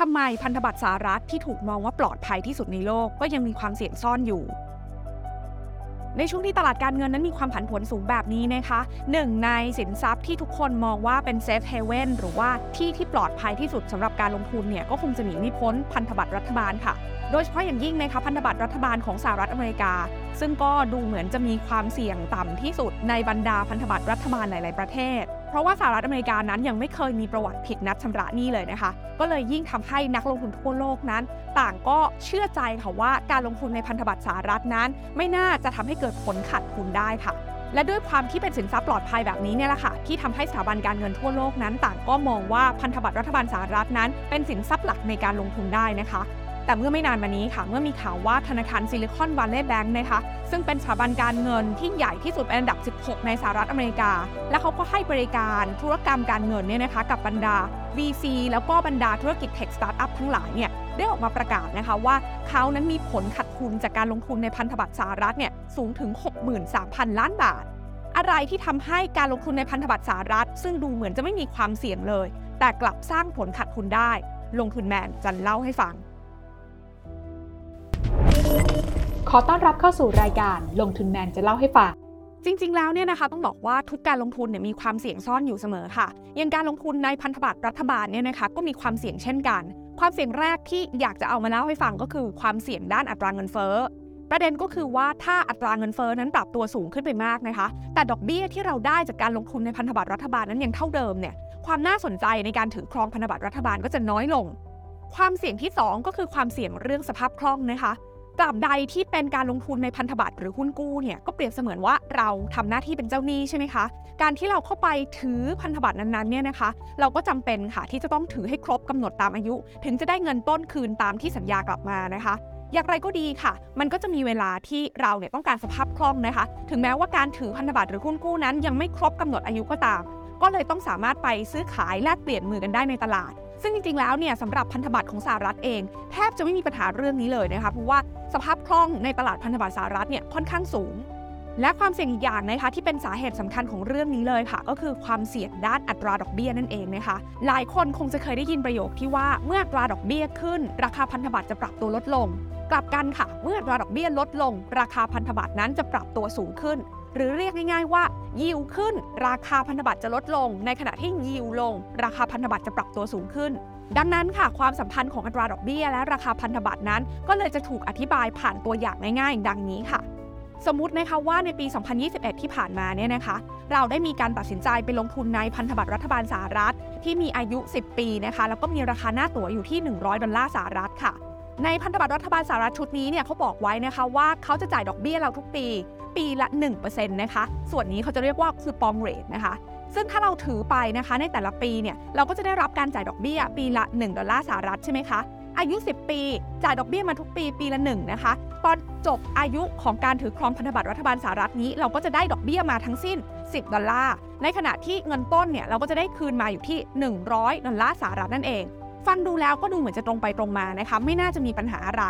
ทำไมพันธบัตรสหรัฐที่ถูกมองว่าปลอดภัยที่สุดในโลกก็ยังมีความเสี่ยงซ่อนอยู่ ในช่วงที่ตลาดการเงินนั้นมีความผันผวนสูงแบบนี้นะคะหนึ่งในสินทรัพย์ที่ทุกคนมองว่าเป็นเซฟเฮเว่นหรือว่าที่ที่ปลอดภัยที่สุดสำหรับการลงทุนเนี่ยก็คงจะหนีไม่พ้นพันธบัตรรัฐบาลค่ะ โดยเฉพาะอย่างยิ่งนะคะพันธบัตรรัฐบาลของสหรัฐอเมริกา ซึ่งก็ดูเหมือนจะมีความเสี่ยงต่ำที่สุดในบรรดาพันธบัตรรัฐบาลหลาย ๆ ประเทศ เพราะว่าสหรัฐอเมริกานั้นยังไม่เคยมีประวัติผิดนัดชำระหนี้เลยนะคะ ก็เลยยิ่งทำให้นักลงทุนทั่วโลกนั้น ต่างก็เชื่อใจค่ะว่าการลงทุนในพันธบัตรสหรัฐนั้น ไม่น่าจะทำให้เกิดผลขาดทุนได้ค่ะและด้วยความที่เป็นสินทรัพย์ปลอดภัยแบบนี้เนี่ยแหละค่ะ ที่ทำให้สถาบันการเงินทั่วโลกนั้น ต่างก็มองว่าพันธบัตรรัฐบาลสหรัฐนั้น เป็นสินทรัพย์หลักในการลงทุนได้นะคะ แต่เมื่อไม่นานมานี้ค่ะ เมื่อมีข่าวว่าธนาคารซิลิคอนวัลเลย์แบงค์นะคะ ซึ่งเป็นสถาบันการเงินที่ใหญ่ที่สุดเป็นอันดับ 16 ในสหรัฐอเมริกา และเขาก็ให้บริการธุรกรรมการเงินเนี่ยนะคะ กับบรรดา VC แล้วก็บรรดาธุรกิจ tech startup ทั้งหลายเนี่ยได้ออกมาประกาศนะคะว่าเขานั้นมีผลขาดทุนจากการลงทุนในพันธบัตรสหรัฐเนี่ยสูงถึง 63,000 ล้านบาท อะไรที่ทำให้การลงทุนในพันธบัตรสหรัฐ ซึ่งดูเหมือนจะไม่มีความเสี่ยงเลย แต่กลับสร้างผลขาดทุนได้ ลงทุนแมนจะเล่าให้ฟัง ขอต้อนรับเข้าสู่รายการลงทุนแมนจะเล่าให้ฟัง จริง ๆ แล้วเนี่ยนะคะต้องบอกว่าทุกการลงทุนเนี่ยมีความเสี่ยงซ่อนอยู่เสมอค่ะ อย่างการลงทุนในพันธบัตรรัฐบาลเนี่ยนะคะก็มีความเสี่ยงเช่นกัน ความเสี่ยงแรกที่อยากจะเอามาเล่าให้ฟังก็คือความเสี่ยงด้านอัตราเงินเฟ้อประเด็นก็คือว่าถ้าอัตราเงินเฟ้อนั้นปรับตัวสูงขึ้นไปมากนะคะ แต่ดอกเบี้ยที่เราได้จากการลงทุนในพันธบัตรรัฐบาลนั้นยังเท่าเดิมเนี่ย ความน่าสนใจในการถือครองพันธบัตรรัฐบาลก็จะน้อยลง ความเสี่ยงที่ 2 ก็คือความเสี่ยงเรื่องสภาพคล่องนะคะ ตราบใดที่เป็นการลงทุนในพันธบัตรหรือหุ้นกู้เนี่ยก็เปรียบเสมือนว่าเราทำหน้าที่เป็นเจ้าหนี้ใช่ไหมคะ การที่เราเข้าไปถือพันธบัตรนั้นๆเนี่ยนะคะ เราก็จำเป็นค่ะที่จะต้องถือให้ครบกำหนดตามอายุ ถึงจะได้เงินต้นคืนตามที่สัญญากลับมานะคะ อย่างไรก็ดีค่ะ มันก็จะมีเวลาที่เราเนี่ยต้องการสภาพคล่องนะคะ ถึงแม้ว่าการถือพันธบัตรหรือหุ้นกู้นั้น ยังไม่ครบกำหนดอายุก็ตาม ก็เลยต้องสามารถไปซื้อขายแลกเปลี่ยนมือกันได้ในตลาดซึ่งจริงๆ แล้วเนี่ยสำหรับพันธบัตรของสหรัฐเอง แทบจะไม่มีปัญหาเรื่องนี้เลยนะคะเพราะว่า สภาพคล่องในตลาดพันธบัตรสหรัฐเนี่ยค่อนข้างสูง และความเสี่ยงอีกอย่างนะคะที่เป็นสาเหตุสำคัญของเรื่องนี้เลยค่ะ ก็คือความเสี่ยงด้านอัตราดอกเบี้ยนั่นเองนะคะหลายคนคงจะเคยได้ยินประโยคที่ว่าเมื่ออัตราดอกเบี้ยขึ้น ราคาพันธบัตรจะปรับตัวลดลง กลับกันค่ะ เมื่ออัตราดอกเบี้ยลดลง ราคาพันธบัตรนั้นจะปรับตัวสูงขึ้น หรือเรียกง่ายๆว่า ยิวขึ้น ราคาพันธบัตรจะลดลง ในขณะที่ยิวลง ราคาพันธบัตรจะปรับตัวสูงขึ้น ดังนั้นค่ะความสัมพันธ์ของอัตราดอกเบี้ย และราคาพันธบัตรนั้น ก็เลยจะถูกอธิบายผ่านตัวอย่างง่ายๆ ดังนี้ค่ะ สมมตินะคะว่าในปี 2021 ที่ผ่านมาเนี่ยนะคะ เราได้มีการตัดสินใจไปลงทุนในพันธบัตรรัฐบาลสหรัฐ ที่มีอายุ 10 ปีนะคะแล้วก็มีราคาหน้าตั๋วอยู่ที่ 100 ดอลลาร์สหรัฐค่ะในพันธบัตรรัฐบาลสหรัฐชุดนี้เนี่ยเขาบอกไว้นะคะว่าเขาจะจ่ายดอกเบี้ยเราทุกปี ปีละ 1%นะคะ ส่วนนี้เขาจะเรียกว่า coupon rate นะคะ ซึ่งถ้าเราถือไปนะคะในแต่ละปีเนี่ยเราก็จะได้รับการจ่ายดอกเบี้ยปีละ 1 ดอลลาร์สหรัฐใช่ไหมคะอายุ 10 ปี จ่ายดอกเบี้ยมาทุกปีปีละ1นะคะ ตอนจบอายุของการถือครองพันธบัตรรัฐบาลสหรัฐนี้ เราก็จะได้ดอกเบี้ยมาทั้งสิ้น 10 ดอลลาร์ ในขณะที่เงินต้นเนี่ยเราก็จะได้คืนมาอยู่ที่ 100 ดอลลาร์สหรัฐนั่นเอง ฟังดูแล้วก็ดูเหมือนจะตรงไปตรงมานะคะ ไม่น่าจะมีปัญหาอะไร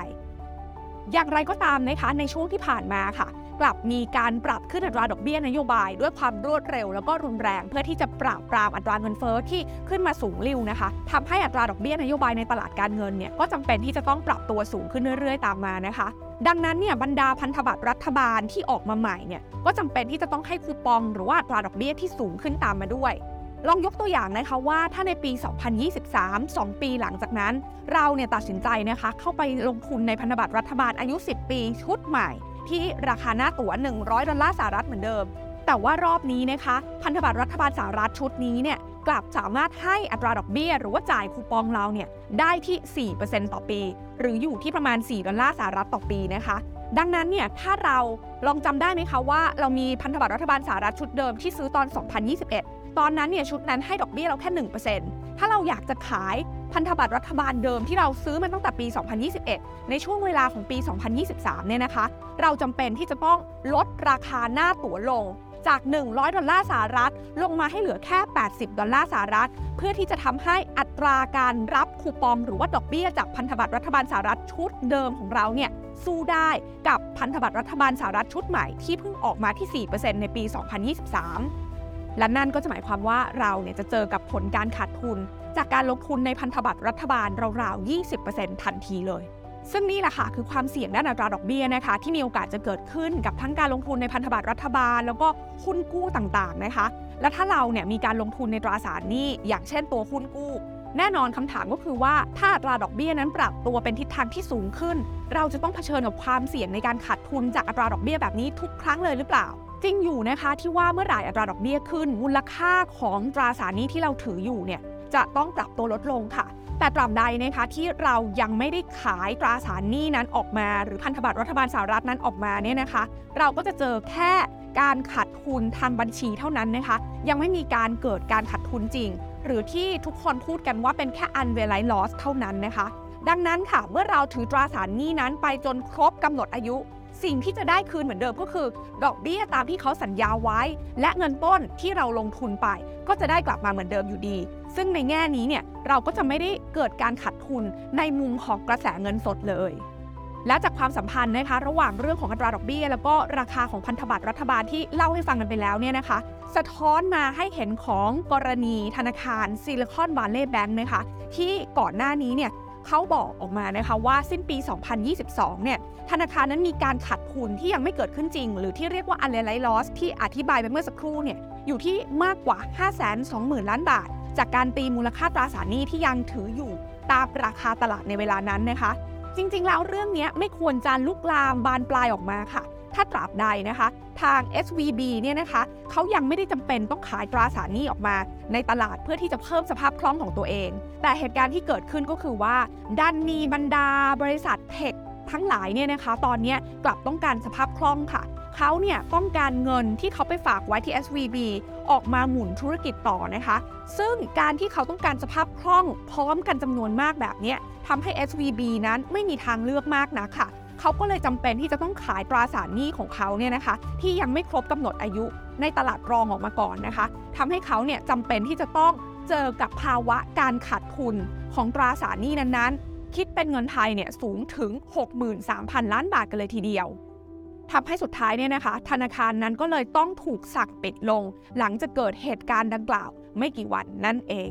อย่างไรก็ตามนะคะในช่วงที่ผ่านมาค่ะ กลับมีการปรับขึ้นอัตราดอกเบี้ยนโยบาย ด้วยความรวดเร็ว แล้วก็รุนแรงเพื่อที่จะปราบปรามอัตราเงินเฟ้อที่ขึ้นมาสูงริ้วนะคะทำให้อัตราดอกเบี้ยนโยบายในตลาดการเงินเนี่ยก็จำเป็นที่จะต้องปรับตัวสูงขึ้นเรื่อยๆ ตามมานะคะดังนั้นเนี่ยบรรดาพันธบัตรรัฐบาลที่ออกมาใหม่เนี่ยก็จำเป็นที่จะต้องให้คูปองหรือว่าอัตราดอกเบี้ยที่สูงขึ้นตามมาด้วย ลองยกตัวอย่างนะคะว่าถ้าในปี 2023 2 ปีหลังจากนั้น เราเนี่ยตัดสินใจนะคะเข้าไปลงทุนในพันธบัตรรัฐบาลอายุ 10 ปีชุดใหม่ ที่ราคาหน้าตั๋ว 100 ดอลลาร์สหรัฐเหมือนเดิม แต่ว่ารอบนี้นะคะ พันธบัตรรัฐบาลสหรัฐชุดนี้เนี่ยกลับสามารถให้อัตราดอกเบี้ย หรือว่าจ่ายคูปองเราเนี่ยได้ที่ 4%ต่อปี หรืออยู่ที่ประมาณ 4 ดอลลาร์สหรัฐต่อปีนะคะ ดังนั้นเนี่ยถ้าเราลองจำได้ไหมคะว่า เรามีพันธบัตรรัฐบาลสหรัฐชุดเดิมที่ซื้อตอน 2021 ตอนนั้นเนี่ยชุดนั้นให้ดอกเบี้ยเราแค่ 1%ถ้าเราอยากจะขายพันธบัตรรัฐบาลเดิมที่เราซื้อมาตั้งแต่ปี 2021 ในช่วงเวลาของปี 2023 เนี่ยนะคะ เราจำเป็นที่จะต้องลดราคาหน้าตั๋วลงจาก 100 ดอลลาร์สหรัฐ ลงมาให้เหลือแค่ 80 ดอลลาร์สหรัฐ เพื่อที่จะทำให้อัตราการรับคูปองหรือว่าดอกเบี้ยจากพันธบัตรรัฐบาลสหรัฐชุดเดิมของเราเนี่ยสู้ได้กับพันธบัตรรัฐบาลสหรัฐชุดใหม่ที่เพิ่งออกมาที่ 4%ในปี 2023 และนั่นก็จะหมายความว่าเราเนี่ยจะเจอกับผลการขาดทุน จากการลงทุนในพันธบัตรรัฐบาลราวๆ 20%ทันทีเลย ซึ่งนี่แหละค่ะคือความเสี่ยงด้านอัตราดอกเบี้ยนะคะ ที่มีโอกาสจะเกิดขึ้นกับทั้งการลงทุนในพันธบัตรรัฐบาล แล้วก็หุ้นกู้ต่างๆนะคะ และถ้าเราเนี่ยมีการลงทุนในตราสารหนี้อย่างเช่นตัวหุ้นกู้ แน่นอนคำถามก็คือว่าถ้าอัตราดอกเบี้ยนั้นปรับตัวเป็นทิศทางที่สูงขึ้น เราจะต้องเผชิญกับความเสี่ยงในการขาดทุนจากอัตราดอกเบี้ยแบบนี้ทุกครั้งเลยหรือเปล่า จริงอยู่นะคะที่ว่าเมื่อไหร่อัตราดอกเบี้ยขึ้น มูลค่าของตราสารนี้ที่เราถืออยู่เนี่ยจะต้องปรับตัวลดลงค่ะ แต่ตราบใดนะคะที่เรายังไม่ได้ขายตราสารหนี้นั้นออกมา หรือพันธบัตรรัฐบาลสหรัฐนั้นออกมาเนี่ยนะคะ เราก็จะเจอแค่การขาดทุนทางบัญชีเท่านั้นนะคะ ยังไม่มีการเกิดการขาดทุนจริง หรือที่ทุกคนพูดกันว่าเป็นแค่ unrealized loss เท่านั้นนะคะ ดังนั้นค่ะเมื่อเราถือตราสารหนี้นั้นไปจนครบกำหนดอายุ สิ่งที่จะได้คืนเหมือนเดิมก็คือ ดอกเบี้ยตามที่เขาสัญญาไว้ และเงินต้นที่เราลงทุนไป ก็จะได้กลับมาเหมือนเดิมอยู่ดี ซึ่งในแง่นี้เนี่ยเราก็จะไม่ได้เกิดการขาดทุนในมุมของกระแสเงินสดเลยและจากความสัมพันธ์นะคะระหว่างเรื่องของอัตราดอกเบี้ย แล้วก็ราคาของพันธบัตรรัฐบาลที่เล่าให้ฟังกันไปแล้วเนี่ยนะคะ สะท้อนมาให้เห็นของกรณีธนาคารซิลิคอนวาลเลย์แบงค์นะคะที่ก่อนหน้านี้เนี่ย เขาบอกออกมานะคะว่าสิ้นปี 2022 เนี่ยธนาคารนั้นมีการขาดทุนที่ยังไม่เกิดขึ้นจริง หรือที่เรียกว่า unrealized loss ที่อธิบายไปเมื่อสักครู่เนี่ยอยู่ที่มากกว่า 520,000 ล้านบาท จากการตีมูลค่าตราสารหนี้ที่ยังถืออยู่ตามราคาตลาดในเวลานั้นนะคะ จริงๆ แล้วเรื่องนี้ไม่ควรจะลุกลามบานปลายออกมาค่ะ ถ้าตราบใดนะคะ ทาง SVB เนี่ยนะคะเขายังไม่ได้จำเป็นต้องขายตราสารหนี้ออกมาในตลาดเพื่อที่จะเพิ่มสภาพคล่องของตัวเอง แต่เหตุการณ์ที่เกิดขึ้นก็คือว่า ดันมีบรรดาบริษัทเทคทั้งหลายเนี่ยนะคะตอนนี้กลับต้องการสภาพคล่องค่ะเขาเนี่ยต้องการเงินที่เขาไปฝากไว้ที่ SVB ออกมาหมุนธุรกิจต่อนะคะ ซึ่งการที่เขาต้องการสภาพคล่องพร้อมกันจำนวนมากแบบนี้ทำให้ SVB นั้นไม่มีทางเลือกมากนะค่ะ เขาก็เลยจำเป็นที่จะต้องขายตราสารหนี้ของเขาเนี่ยนะคะ ที่ยังไม่ครบกำหนดอายุในตลาดรองออกมาก่อนนะคะทำให้เขาเนี่ยจำเป็นที่จะต้องเจอกับภาวะการขาดทุนของตราสารหนี้นั้นๆ คิดเป็นเงินไทยเนี่ยสูงถึง 63,000 ล้านบาทกันเลยทีเดียวทำให้สุดท้ายเนี่ยนะคะ ธนาคารนั้นก็เลยต้องถูกสั่งปิดลง หลังจากเกิดเหตุการณ์ดังกล่าว ไม่กี่วันนั่นเอง